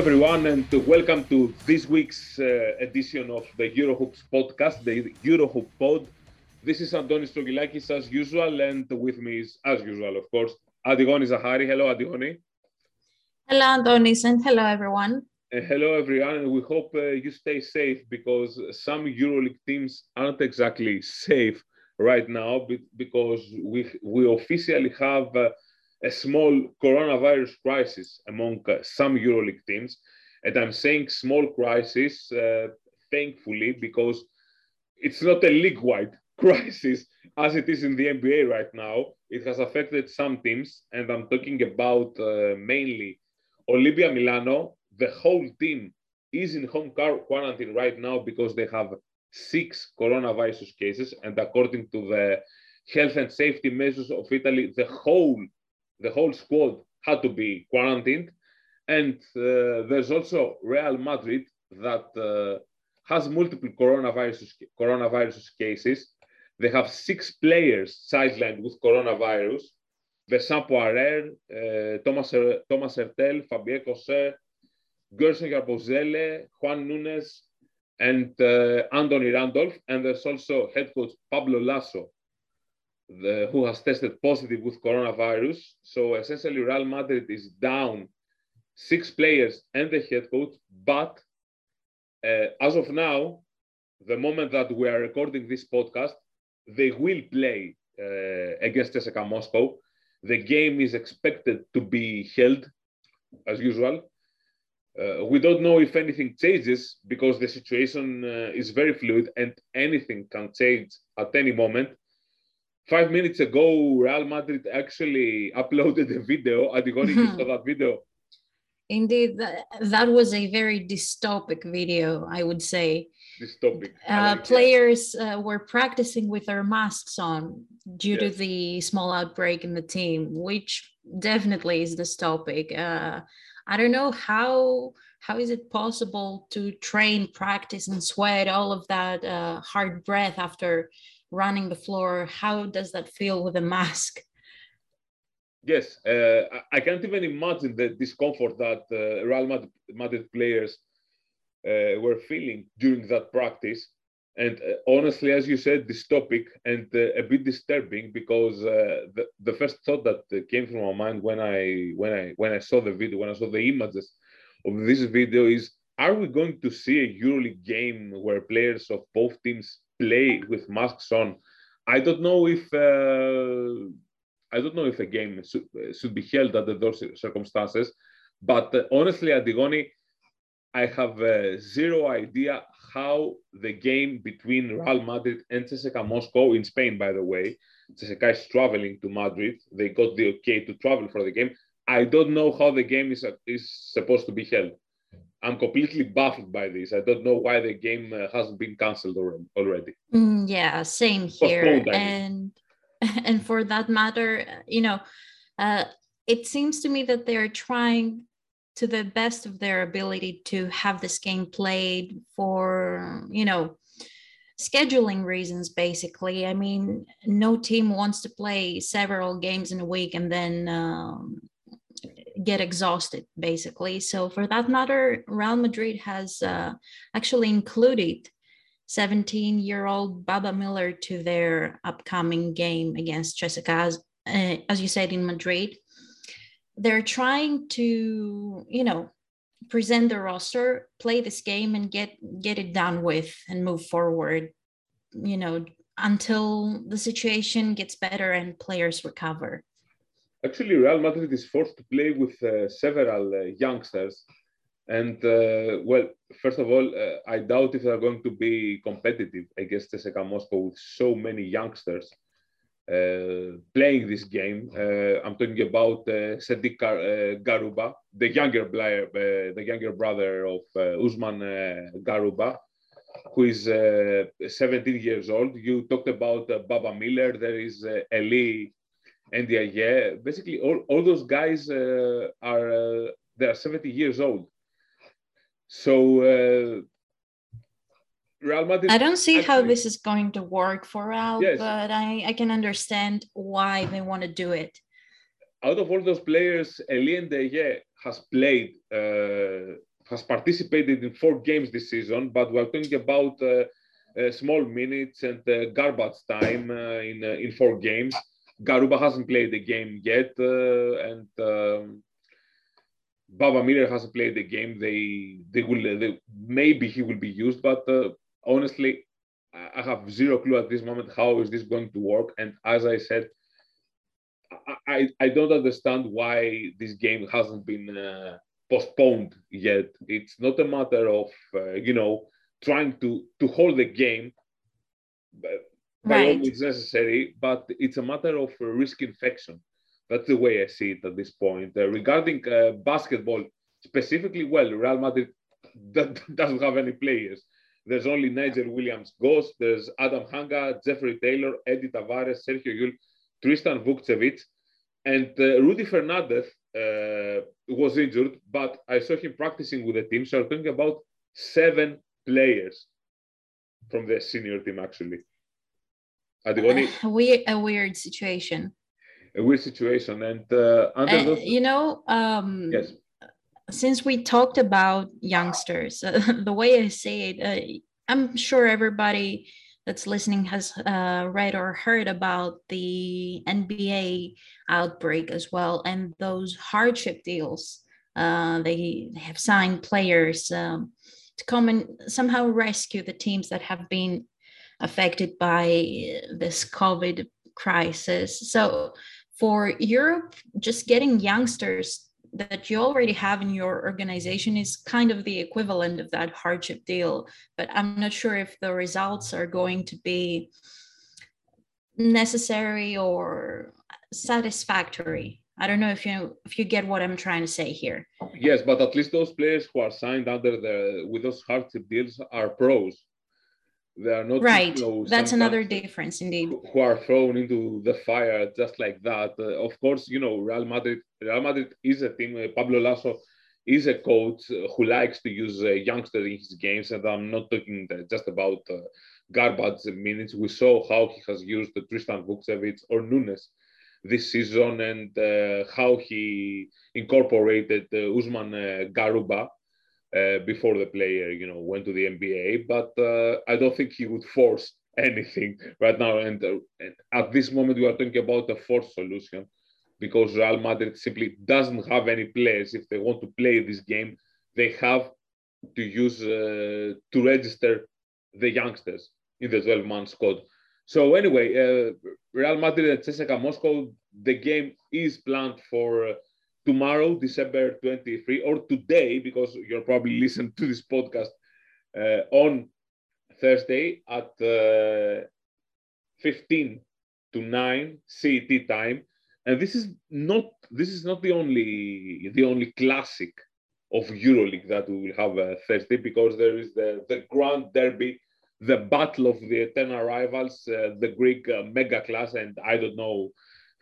Hello, everyone, and welcome to this week's uh, edition of the Eurohoops podcast, the Eurohoop Pod. This is Antonis Strogilakis as usual, and with me is, as usual, of course, Antigoni Zahari. Hello, Antigoni. Hello, Antonis, and hello, everyone. Uh, hello, everyone, and we hope uh, you stay safe because some EuroLeague teams aren't exactly safe right now because we, we officially have uh, a small coronavirus crisis among uh, some EuroLeague teams. And I'm saying small crisis, uh, thankfully, because it's not a league-wide crisis as it is in the NBA right now. It has affected some teams, and I'm talking about uh, mainly Olimpia Milano. The whole team is in home quarantine right now because they have six coronavirus cases, and according to the health and safety measures of Italy, the whole the whole squad had to be quarantined. And uh, there's also Real Madrid that uh, has multiple coronavirus, coronavirus cases. They have six players sidelined with coronavirus. Vincent Poirier, uh, Thomas, Thomas Heurtel, Fabien Causeur, Gerson Yabusele, Juan Nuñez, and uh, Anthony Randolph. And there's also head coach Pablo Laso, the, who has tested positive with coronavirus. So essentially, Real Madrid is down six players and the head coach. But uh, as of now, the moment that we are recording this podcast, they will play uh, against CSKA Moscow. The game is expected to be held as usual. Uh, we don't know if anything changes because the situation uh, is very fluid and anything can change at any moment five minutes ago, Real Madrid actually uploaded a video. Antigoni, you saw that video. Indeed, that, that was a very dystopic video, I would say. Dystopic. Uh, players uh, were practicing with their masks on due yes. to the small outbreak in the team, which definitely is dystopic. Uh, I don't know how how is it possible to train, practice, and sweat all of that uh, hard breath after running the floor how does that feel with a mask? Yes uh, i can't even imagine the discomfort that uh, real madrid, players uh, were feeling during that practice. And uh, honestly as you said this topic and uh, a bit disturbing because uh, the, the first thought that came from my mind when i when i when i saw the video when i saw the images of this video is are we going to see a EuroLeague game where players of both teams play with masks on. I don't know if uh, I don't know if a game should, should be held under those circumstances, but uh, honestly, Antigoni, I have uh, zero idea how the game between Real Madrid and CSKA Moscow in Spain, by the way, CSKA is traveling to Madrid. They got the okay to travel for the game. I don't know how the game is, is supposed to be held. I'm completely baffled by this. I don't know why the game uh, hasn't been cancelled already. Mm, yeah, same here. And and for that matter, you know, uh, it seems to me that they're trying to the best of their ability to have this game played for you know scheduling reasons basically i mean no team wants to play several games in a week and then um, get exhausted basically. So for that matter real madrid has uh, actually included 17 year old baba miller to their upcoming game against CSKA uh, as you said in madrid. They're trying to you know present the roster play this game and get get it done with and move forward you know until the situation gets better and players recover Actually, Real Madrid is forced to play with uh, several uh, youngsters. And uh, well, first of all, uh, I doubt if they're going to be competitive against CSKA Moscow with so many youngsters uh, playing this game. Uh, I'm talking about Sedik Garuba, the younger player, the younger brother of Usman Garuba, who is 17 years old. You talked about Baba Miller. There is Eli and yeah, yeah, basically all, all those guys uh, are uh, they are 70 years old. So uh, Real Madrid. I don't see actually, how this is going to work for Real, yes. but I, I can understand why they want to do it. out of all those players, Eli Ndiaye has played, uh, has participated in four games this season, but we're talking about uh, uh, small minutes and uh, garbage time uh, in uh, in four games. Garuba hasn't played the game yet, and um, Baba Miller hasn't played the game. They they will they, maybe he will be used, but honestly, I have zero clue at this moment how is this going to work. And as I said, I, I don't understand why this game hasn't been uh, postponed yet. It's not a matter of uh, you know trying to to hold the game by right. all means necessary, but it's a matter of risk infection. That's the way I see it at this point. Uh, regarding uh, basketball specifically, well, Real Madrid doesn't have any players. There's only Nigel Williams Goss, there's Adam Hanga, Jeffrey Taylor, Eddie Tavares, Sergio Llull, Tristan Vukcevic, and uh, Rudy Fernandez uh, was injured, but I saw him practicing with the team. So I'm talking about seven players from the senior team, actually. A weird, a weird situation. A weird situation, and uh, under those... you know, um, yes. Since we talked about youngsters, uh, the way I say it, uh, I'm sure everybody that's listening has uh, read or heard about the NBA outbreak as well, and those hardship deals. Uh, they, they have signed players um, to come and somehow rescue the teams that have been affected by uh, this COVID crisis. So, for Europe, just getting youngsters that you already have in your organization is kind of the equivalent of that hardship deal. But I'm not sure if the results are going to be necessary or satisfactory. I don't know if you if you get what I'm trying to say here. Yes, but at least those players who are signed under the with those hardship deals are pros. They are not right. You know, That's another difference, indeed. Who are thrown into the fire just like that. Uh, of course, you know Real Madrid. Real Madrid is a team. Uh, Pablo Laso is a coach who likes to use uh, youngsters in his games, and I'm not talking just about uh, garbage minutes. We saw how he has used Tristan Vukcevic or Nuñez this season, and uh, how he incorporated uh, Usman Garuba uh, before the player, you know, went to the NBA. But uh, I don't think he would force anything right now. And, uh, and, at this moment, we are talking about a forced solution because Real Madrid simply doesn't have any players. If they want to play this game, they have to use uh, to register the youngsters in the 12-man squad. So anyway, uh, Real Madrid and CSKA Moscow, the game is planned for uh, tomorrow, December 23, or today, because you're probably listening to this podcast uh, on Thursday at uh, 15 to 9 CET time. And this is not this is not the only the only classic of EuroLeague that we will have uh, Thursday because there is the, the Grand Derby, the battle of the eternal rivals, uh, the Greek uh, mega class, and I don't know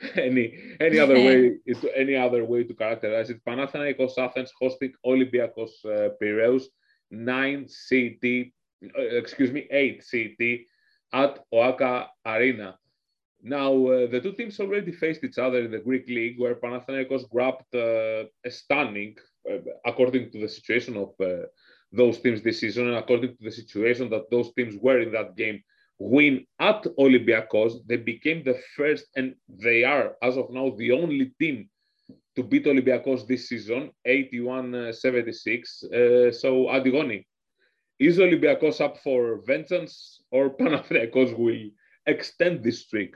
any any other way is any other way to characterize it. Panathinaikos Athens hosting Olympiacos uh, Piraeus, nine CT, uh, excuse me, eight CT at OAKA Arena. Now uh, the two teams already faced each other in the Greek league, where Panathinaikos grabbed uh, a stunning, uh, according to the situation of uh, those teams this season, and according to the situation that those teams were in that game win at Olympiacos. They became the first, and they are, as of now, the only team to beat Olympiacos this season, 81-76. Uh, so, Antigoni, is Olympiacos up for vengeance or Panathinaikos will extend this streak?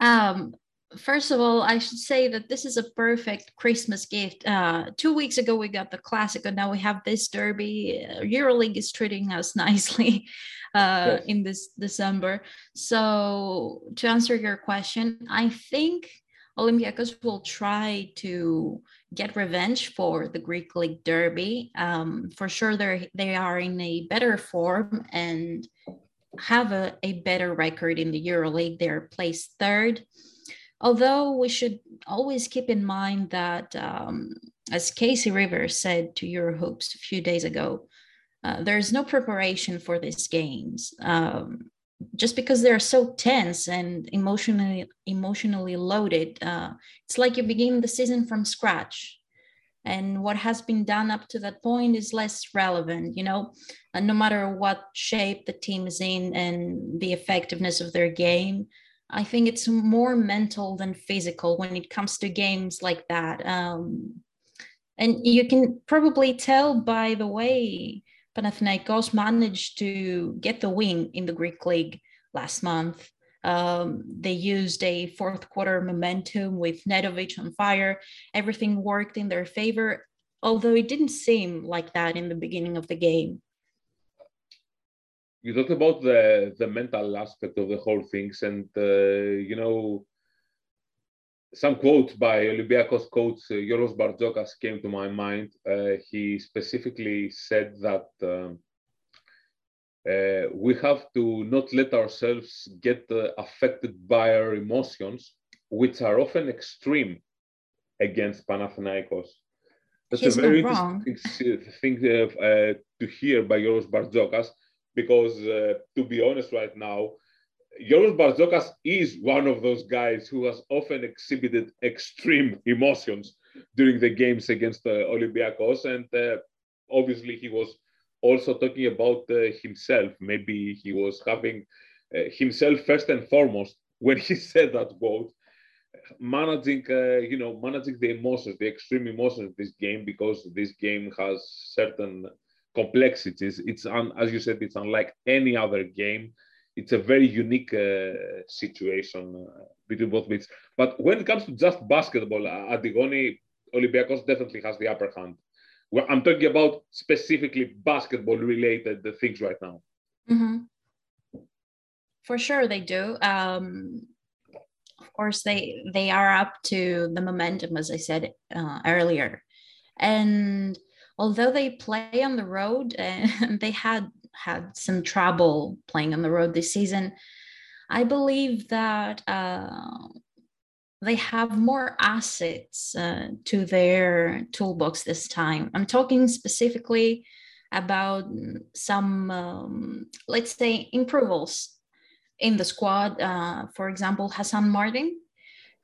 Um, first of all, I should say that this is a perfect Christmas gift. Uh, two weeks ago, we got the classic, and now we have this derby. Uh, EuroLeague is treating us nicely uh, yes. in this December. So, to answer your question, I think Olympiacos will try to get revenge for the Greek League Derby. Um, for sure, they they are in a better form and have a, a better record in the EuroLeague. They're placed third. Although we should always keep in mind that, um, as Casey Rivers said to your Eurohoops a few days ago, uh, there's no preparation for these games. Um, just because they're so tense and emotionally emotionally loaded uh, it's like you begin the season from scratch and what has been done up to that point is less relevant you know and no matter what shape the team is in and the effectiveness of their game i think it's more mental than physical when it comes to games like that um, and you can probably tell by the way Panathinaikos managed to get the win in the Greek league last month. Um, they used a fourth quarter momentum with Nedovic on fire. Everything worked in their favor, although it didn't seem like that in the beginning of the game. You talked about the the mental aspect of the whole things, and uh, you know, some quotes by Olympiacos coach uh, Giorgos Bartzokas came to my mind. Uh, he specifically said that um, uh, we have to not let ourselves get uh, affected by our emotions, which are often extreme against Panathinaikos. That's He's a very interesting thing uh, to hear by Giorgos Bartzokas, because uh, to be honest, right now, Giorgos Bartzokas is one of those guys who has often exhibited extreme emotions during the games against uh, Olympiacos, and uh, obviously he was also talking about uh, himself. Maybe he was having uh, himself first and foremost when he said that quote. Managing, uh, you know, managing the emotions, the extreme emotions of this game, because this game has certain complexities. It's un, as you said, it's unlike any other game. It's a very unique uh, situation uh, between both bits. But when it comes to just basketball, uh, Antigoni Olympiacos definitely has the upper hand. Well, I'm talking about specifically basketball related things right now. Mm-hmm. For sure, they do. Um, of course, they they are up to the momentum, as I said uh, earlier, and although they play on the road and they had had some trouble playing on the road this season, I believe that uh, they have more assets uh, to their toolbox this time. I'm talking specifically about some, um, let's say, improvements in the squad. Uh, for example, Hassan Martin,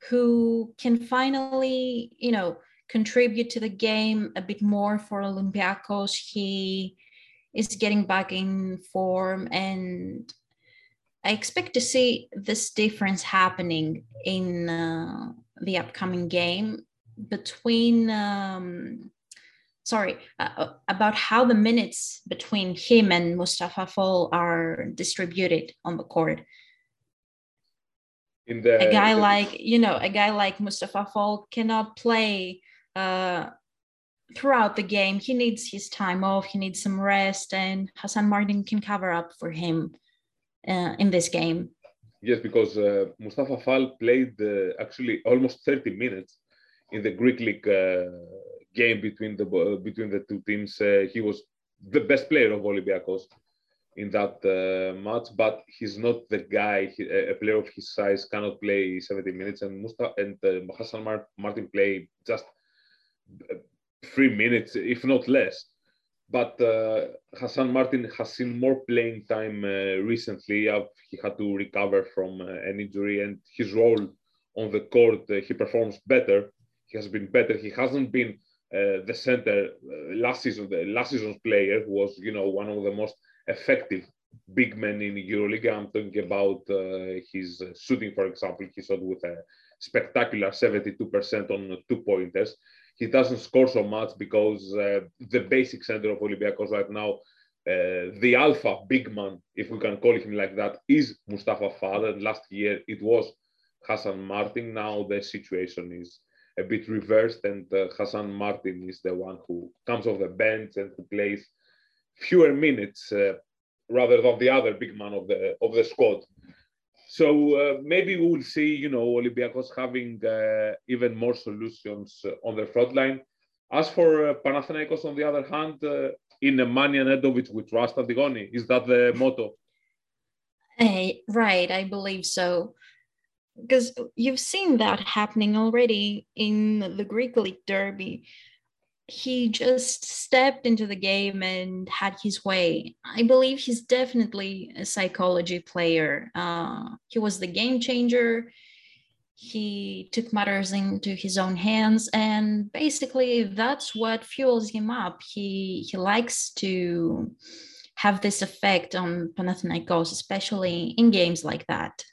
who can finally, you know, contribute to the game a bit more for Olympiacos. He is getting back in form and I expect to see this difference happening in uh, the upcoming game between, um, sorry, uh, uh, about how the minutes between him and Mustafa Fall are distributed on the court. In the, a guy the... like, you know, a guy like Mustafa Fall cannot play uh, throughout the game. He needs his time off, he needs some rest, and Hassan Martin can cover up for him uh, in this game. Yes, because uh, Mustafa Fall played uh, actually almost 30 minutes in the Greek League uh, game between the uh, between the two teams. Uh, he was the best player of Olympiacos in that match, but he's not the guy. He, a player of his size cannot play 70 minutes, and Mustafa and Hassan Martin play just three minutes, if not less but uh, Hassan Martin has seen more playing time uh, recently. Uh, he had to recover from uh, an injury, and his role on the court, uh, he performs better. He has been better. He hasn't been uh, the center last season. The last season's player was, you know, one of the most effective big men in EuroLeague. I'm talking about his shooting, for example. He shot with a spectacular 72% on two pointers he doesn't score so much because uh, the basic center of Olympiacos right now, uh, the alpha big man, if we can call him like that, is Mustafa. And last year it was Hassan Martin. Now the situation is a bit reversed, and uh, Hassan Martin is the one who comes off the bench and who plays fewer minutes uh, rather than the other big man of the of the squad. So uh, maybe we will see, you know, Olympiacos having uh, even more solutions uh, on their front line. As for Panathinaikos, on the other hand, in uh, in Nemanja Nedovic, we trust Antigoni. Is that the motto? Hey, right, I believe so. Because you've seen that happening already in the Greek League Derby. He just stepped into the game and had his way. I believe he's definitely a psychology player. Uh, he was the game changer. He took matters into his own hands, and basically that's what fuels him up. He he likes to have this effect on Panathinaikos, especially in games like that.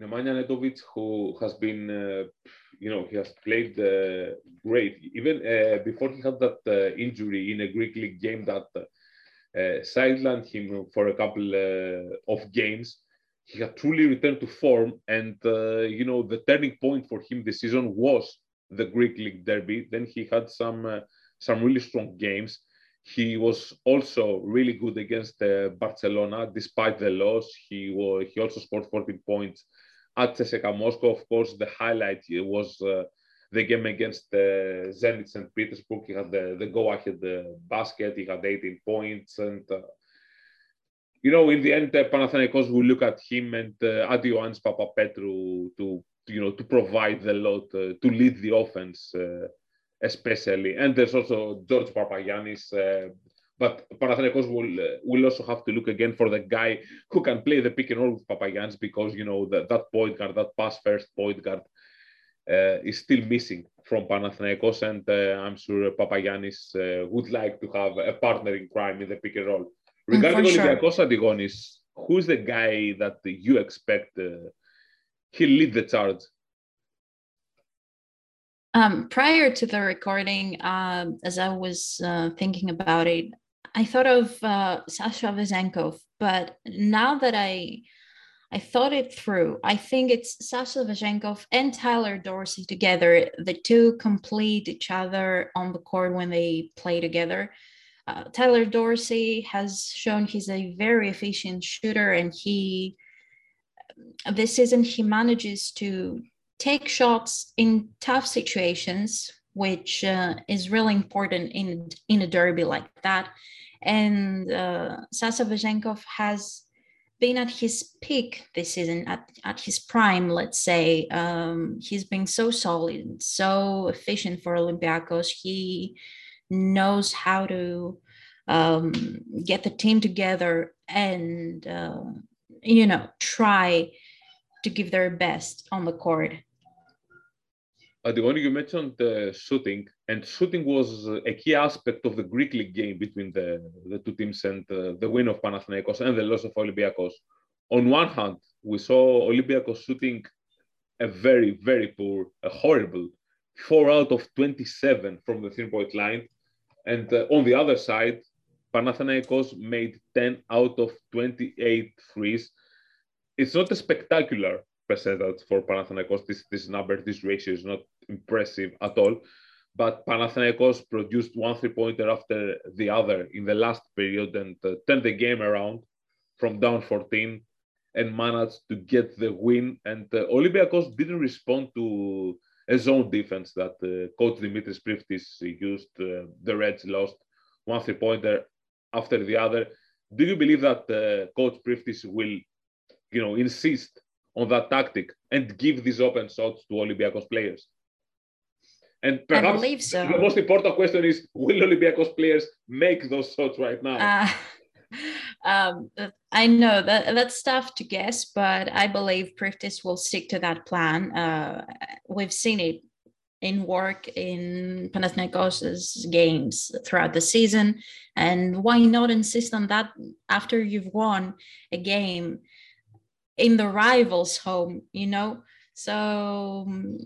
Nemanja Nedovic, who has been uh, you know, he has played uh, great. Even uh, before he had that uh, injury in a Greek league game that uh, sidelined him for a couple uh, of games, he had truly returned to form. And, uh, you know, the turning point for him this season was the Greek league derby. Then he had some, some really strong games. He was also really good against Barcelona, despite the loss. He, was, he also scored 14 points at CSKA Moscow, of course, the highlight was uh, the game against uh, Zenit St. Petersburg. He had the, the go-ahead uh, basket. He had 18 points. And, uh, you know, in the end, uh, Panathinaikos will look at him and uh, at Ioannis Papapetrou to, you know, to provide the lot, uh, to lead the offense, especially. And there's also George Papagiannis, but Panathinaikos will uh, will also have to look again for the guy who can play the pick and roll with Papagiannis because you know that, that point guard, that pass first point guard, uh, is still missing from Panathinaikos, and uh, I'm sure Papagiannis uh, would like to have a partner in crime in the pick and roll. Mm, Regarding Olympiakos sure. Antigonis, who's the guy that you expect uh, he'll lead the charge? Um, prior to the recording, uh, as I was uh, thinking about it, I thought of uh, Sasha Vezenkov, but now that I I thought it through, I think it's Sasha Vezenkov and Tyler Dorsey together. The two complete each other on the court when they play together. Uh, Tyler Dorsey has shown he's a very efficient shooter, and he this season he manages to take shots in tough situations, which uh, is really important in in a derby like that and uh, Sasha Vezenkov has been at his peak this season, at, at his prime, let's say. Um, he's been so solid, so efficient for Olympiacos. He knows how to um, get the team together and, uh, you know, try to give their best on the court. Antigoni, you mentioned uh, shooting, and shooting was a key aspect of the Greek league game between the, the two teams and uh, the win of Panathinaikos and the loss of Olympiacos. On one hand, we saw Olympiacos shooting a very, very poor, a horrible four out of 27 from the three point line. And uh, on the other side, Panathinaikos made 10 out of 28 threes. It's not a spectacular percentage for Panathinaikos. This, this number, this ratio is not impressive at all. But Panathinaikos produced one three pointer after the other in the last period and uh, turned the game around from down 14 and managed to get the win. And uh, Olympiacos didn't respond to a zone defense that uh, coach Dimitris Priftis used. Uh, the Reds lost one three pointer after the other. Do you believe that uh, coach Priftis will, you know, insist on that tactic and give these open shots to Olympiacos players? And perhaps so. the most important question is will Olympiacos players make those shots right now? Uh, um, I know that that's tough to guess, but I believe Priftis will stick to that plan. Uh, we've seen it in work in Panathinaikos' games throughout the season. And why not insist on that after you've won a game in the rival's home, you know? So um,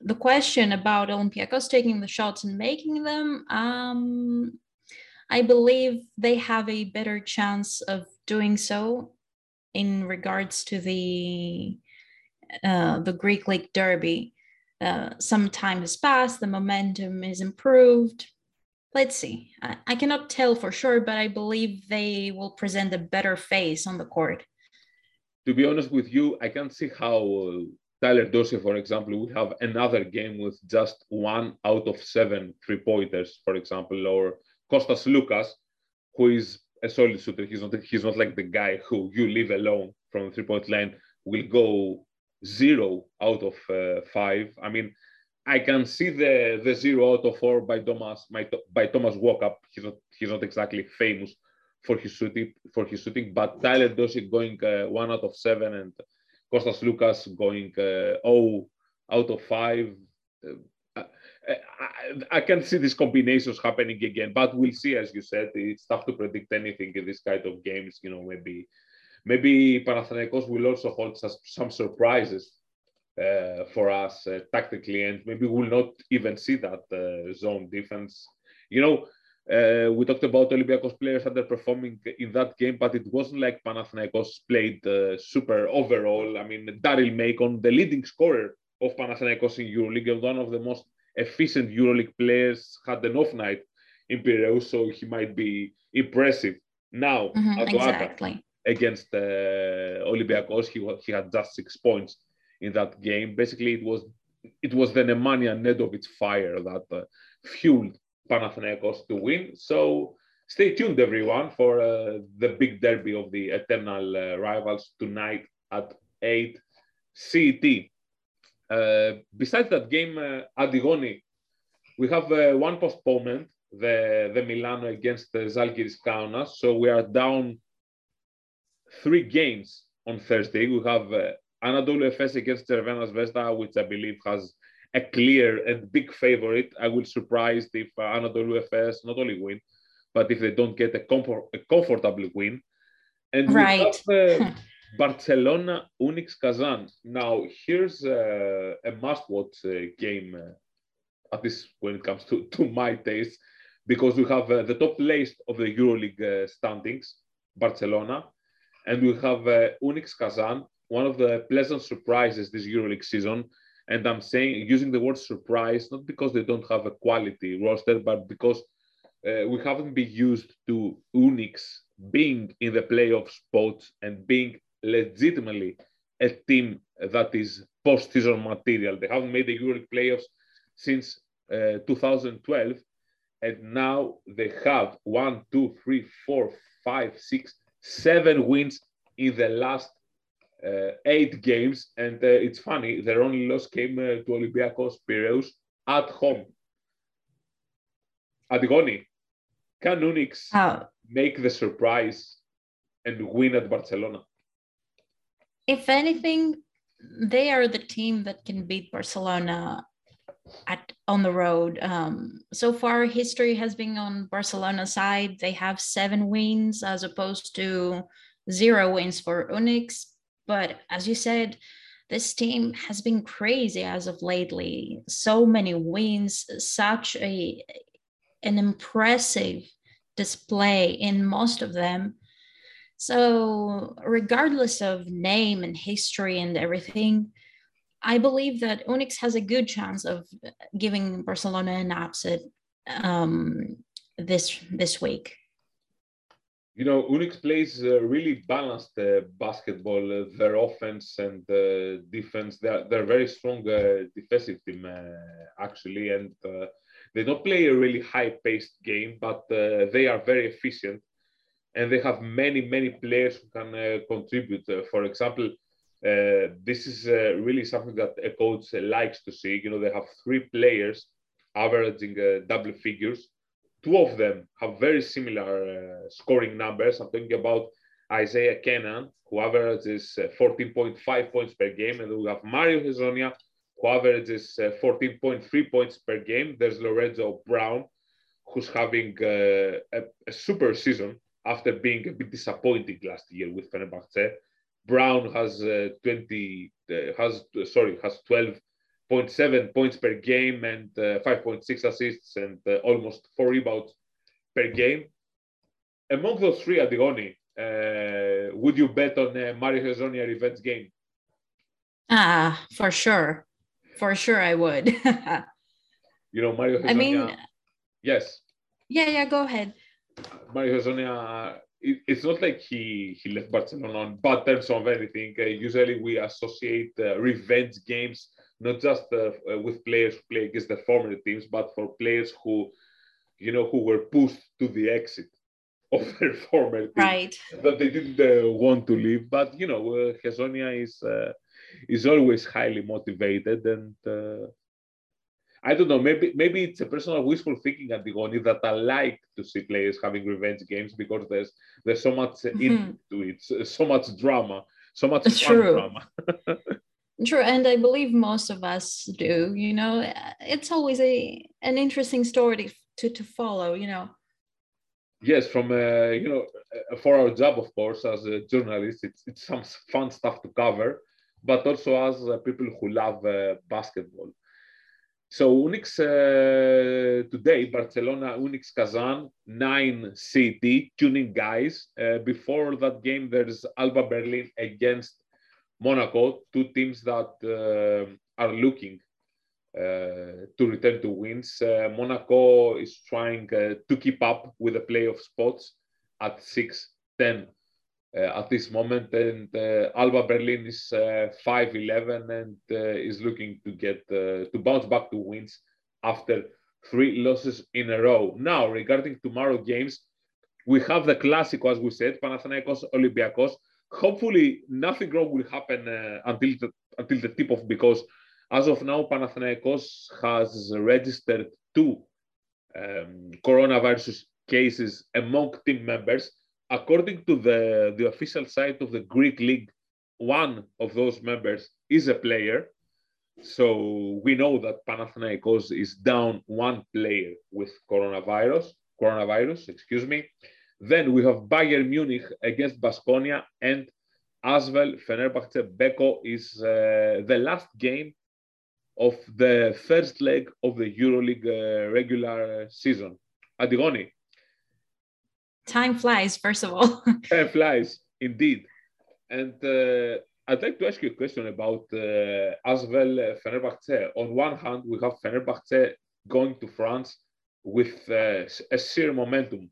the question about Olympiacos taking the shots and making them, um, I believe they have a better chance of doing so in regards to the uh, the Greek League Derby. Uh, some time has passed, the momentum is improved. Let's see. I, I cannot tell for sure, but I believe they will present a better face on the court. To be honest with you, I can't see how uh, Tyler Dorsey, for example, would have another game with just one out of seven three pointers, for example, or Kostas Sloukas, who is a solid shooter. He's not he's not like the guy who you leave alone from the three point line will go zero out of uh, five. I mean, I can see the the zero out of four by Thomas by, by Thomas Walkup. He's not he's not exactly famous for his shooting for his shooting, but Tyler Dorsey going uh, one out of seven and Kostas Sloukas going uh, oh out of five. Uh, I, I, can see these combinations happening again, but we'll see. As you said, it's tough to predict anything in this kind of games. You know, maybe maybe Panathinaikos will also hold some surprises uh, for us uh, tactically, and maybe we'll not even see that uh, zone defense. You know, uh, we talked about Olympiacos players underperforming in that game, but it wasn't like Panathinaikos played uh, super overall. I mean, Daryl Macon, the leading scorer of Panathinaikos in EuroLeague, and one of the most efficient EuroLeague players, had an off night in Piraeus, so he might be impressive. Now, mm-hmm, exactly. against uh, Olympiacos, he, he had just six points in that game. Basically, it was it was the Nemanja Nedovic fire that uh, fueled Panathinaikos to win. So stay tuned, everyone, for uh, the big derby of the eternal uh, rivals tonight at 8 CET. Uh, besides that game, uh, Antigoni, we have uh, one postponement, the, the Milano against the Zalgiris Kaunas. So we are down three games on Thursday. We have uh, Anadolu Efes against Crvena Zvezda, which I believe has a clear and big favorite. I will surprised if uh, Anadolu Efes not only win, but if they don't get a, comfort, a comfortable win. And right. Have, uh, Barcelona UNICS Kazan. Now here's uh, a must-watch uh, game, uh, at least when it comes to, to my taste, because we have uh, the top place of the EuroLeague standings, Barcelona, and we have UNICS Kazan, one of the pleasant surprises this EuroLeague season. And I'm saying using the word surprise not because they don't have a quality roster, but because uh, we haven't been used to UNICS being in the playoff spots and being legitimately a team that is post-season material. They haven't made the EuroLeague playoffs since uh, 2012, and now they have one, two, three, four, five, six, seven wins in the last eight games, and uh, it's funny, their only loss came uh, to Olympiacos Piraeus at home. Antigoni, can UNICS oh. make the surprise and win at Barcelona? If anything, they are the team that can beat Barcelona at on the road. Um, so far, history has been on Barcelona's side. They have seven wins as opposed to zero wins for UNICS. But as you said, this team has been crazy as of lately. So many wins, such a an impressive display in most of them. So, regardless of name and history and everything, I believe that UNICS has a good chance of giving Barcelona an upset um, this this week you know, UNICS plays uh, really balanced uh, basketball. Uh, their offense and uh, defense, they're, they're very strong uh, defensive team, uh, actually. And they don't play a really high-paced game, but they are very efficient. And they have many, many players who can contribute. for example, this is really something that a coach likes to see. You know, they have three players averaging double figures two of them have very similar uh, scoring numbers. I'm talking about Isaiah Canaan, who averages uh, 14.5 points per game, and we have Mario Hezonja, who averages uh, 14.3 points per game. There's Lorenzo Brown, who's having uh, a, a, super season after being a bit disappointing last year with Fenerbahce. Brown has uh, 20, uh, has sorry, has 12 0.7 points per game and uh, 5.6 assists and uh, almost four rebounds per game. Among those three, Antigoni, uh, would you bet on Mario Hezonja revenge game? Ah, for sure. For sure, I would. you know, Mario Hezonja. I mean, yes. Yeah, yeah, go ahead. Mario Hezonja, it, it's not like he, he left Barcelona on bad terms of anything. Uh, usually we associate uh, revenge games not just uh, uh, with players who play against the former teams, but for players who, you know, who were pushed to the exit of their former team right. that they didn't uh, want to leave. But you know, uh, Hezonja is uh, is always highly motivated, and uh, I don't know. Maybe maybe it's a personal wishful thinking, Antigone, that I like to see players having revenge games because there's there's so much mm-hmm. into it, so much drama, so much True. drama. True, and I believe most of us do. You know, it's always a an interesting story to to follow. You know. Yes, from uh, you know, for our job, of course, as a journalist, it's it's some fun stuff to cover, but also as uh, people who love uh, basketball. So UNICS uh, today, Barcelona, UNICS Kazan, 9 CT, tuning guys. Uh, before that game, there's Alba Berlin against Monaco, two teams that uh, are looking uh, to return to wins. Uh, Monaco is trying uh, to keep up with the playoff spots at 6 10 uh, at this moment. And uh, Alba Berlin is uh, 5-11 and is looking to get to bounce back to wins after three losses in a row. Now, regarding tomorrow games, we have the Clásico, as we said, Panathinaikos, Olympiacos. Hopefully, nothing wrong will happen uh, until the, until the tip off because as of now, Panathinaikos has registered two um, coronavirus cases among team members according to the, the official site of the Greek league, one of those members is a player. So we know that Panathinaikos is down one player with coronavirus, coronavirus, excuse me. Then we have Bayern Munich against Basconia and as Asvel Fenerbahce Beko is uh, the last game of the first leg of the EuroLeague uh, regular season. Antigone, time flies, first of all. time flies, indeed. And uh, I'd like to ask you a question about uh, Asvel uh, Fenerbahce. On one hand, we have Fenerbahce going to France with uh, a sheer momentum,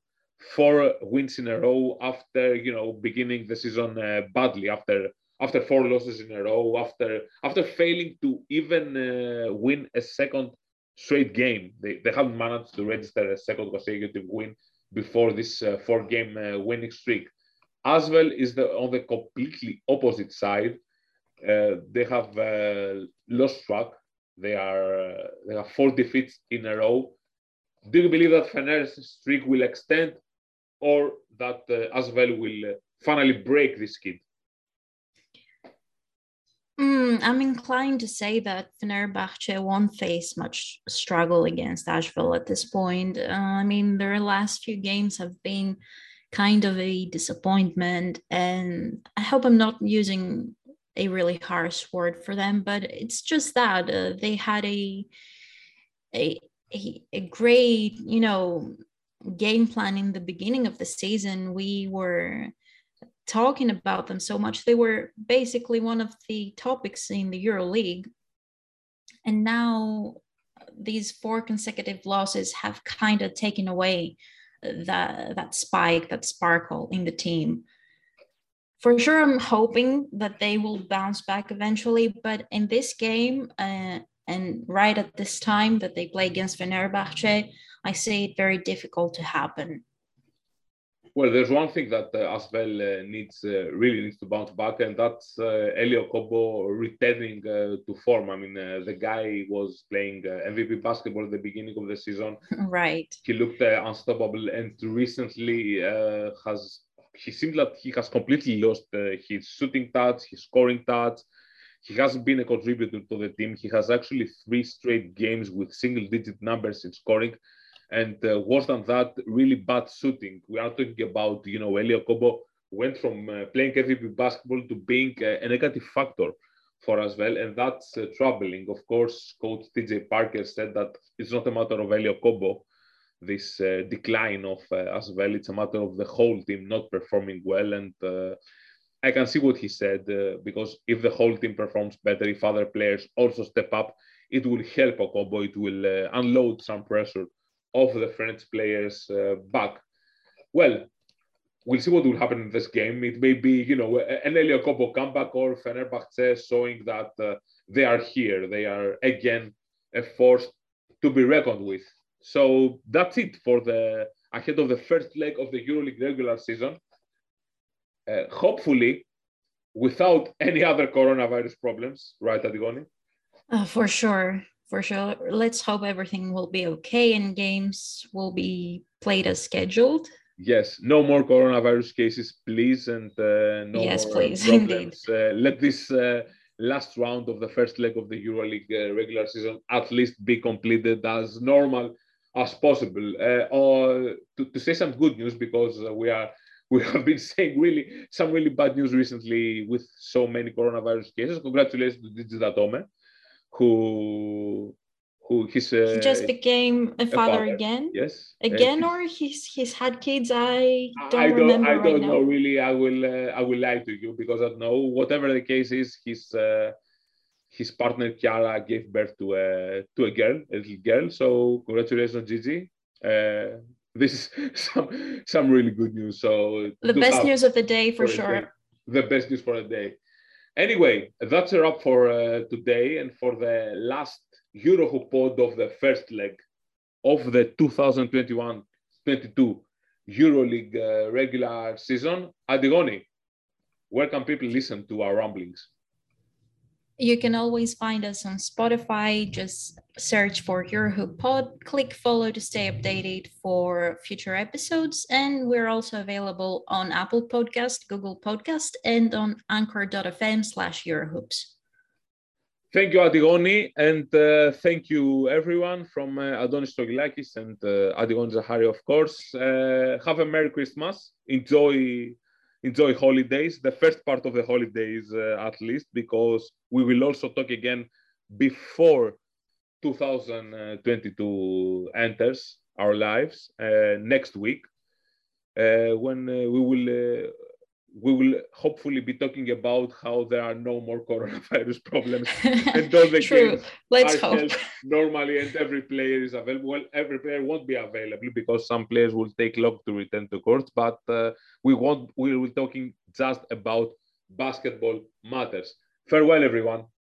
four wins in a row after you know beginning the season uh, badly after after four losses in a row after after failing to even uh, win a second straight game. They, they haven't managed to register a second consecutive win before this uh, four game uh, winning streak. Asvel is the, on the completely opposite side. Uh, they have lost track. They are they have four defeats in a row. Do you believe that Fener's streak will extend, or that uh, Asvel will finally break this kid? Mm, I'm inclined to say that Fenerbahce won't face much struggle against Asvel at this point. Uh, I mean, their last few games have been kind of a disappointment, and I hope I'm not using a really harsh word for them, but it's just that uh, they had a a a great, you know, game plan in the beginning of the season. We were talking about them so much. They were basically one of the topics in the Euro League. And now these four consecutive losses have kind of taken away that, that spike, that sparkle in the team. For sure, I'm hoping that they will bounce back eventually. But in this game, uh, and right at this time that they play against Fenerbahce, I see it very difficult to happen. Well, there's one thing that uh, Asvel uh, needs uh, really needs to bounce back, and that's uh, Elie Okobo returning uh, to form. I mean, uh, the guy was playing uh, MVP basketball at the beginning of the season. Right. He looked unstoppable, and recently has he seems that he has completely lost his shooting touch, his scoring touch. He hasn't been a contributor to the team. He has actually three straight games with single-digit numbers in scoring and uh, worse than that, really bad shooting. We are talking about, you know, Elie Okobo went from uh, playing MVP basketball to being uh, a negative factor for us well, and that's uh, troubling. Of course, coach TJ Parker said that it's not a matter of Elie Okobo, this uh, decline of uh, Asvel. It's a matter of the whole team not performing well, and I can see what he said because if the whole team performs better, if other players also step up, it will help Okobo. It will unload some pressure of the French players uh, back. Well, we'll see what will happen in this game. It may be, you know, an Elie Okobo comeback or Fenerbahce showing that uh, they are here. They are again a force to be reckoned with. So that's it for the ahead of the first leg of the EuroLeague regular season. Uh, hopefully, without any other coronavirus problems, right, Antigone? Uh, for sure for sure. Let's hope everything will be okay and games will be played as scheduled. Yes, no more coronavirus cases, please, and uh, no yes, more please, problems. Uh, let this uh, last round of the first leg of the EuroLeague uh, regular season at least be completed as normal as possible. Uh, or to, to, say some good news, because uh, we are we have been saying really some really bad news recently with so many coronavirus cases. Congratulations to Digitatome, who who he's uh, he just became a father, a father, again. Yes, again, or he's he's had kids. I don't I don't, remember. I don't right know now. really. I will uh, I will lie to you because I don't know. Whatever the case is, his uh, his partner Chiara gave birth to a to a girl, a little girl. So congratulations, Gigi. Uh, this is some some really good news. So the best news of the day for, for sure. The best news for the day. Anyway, that's a wrap for uh, today and for the last Eurohoop pod of the first leg of the 2021-22 EuroLeague uh, regular season. Antigoni, where can people listen to our ramblings? You can always find us on Spotify. Just search for Eurohoop Pod. Click follow to stay updated for future episodes. And we're also available on Apple Podcast, Google Podcast, and on anchor.fm slash Eurohoops. Thank you, Antigoni, and uh, thank you, everyone from uh, Adonis Strogilakis and uh, Antigoni Zahari, of course. Uh, have a Merry Christmas. Enjoy, enjoy holidays, the first part of the holidays uh, at least, because we will also talk again before 2022 enters our lives uh, next week, when we will we will hopefully be talking about how there are no more coronavirus problems and all the True. games Let's are hope. normally and every player is available. Well, every player won't be available because some players will take long to return to courts, but uh, we won't. We will be talking just about basketball matters. Farewell, everyone.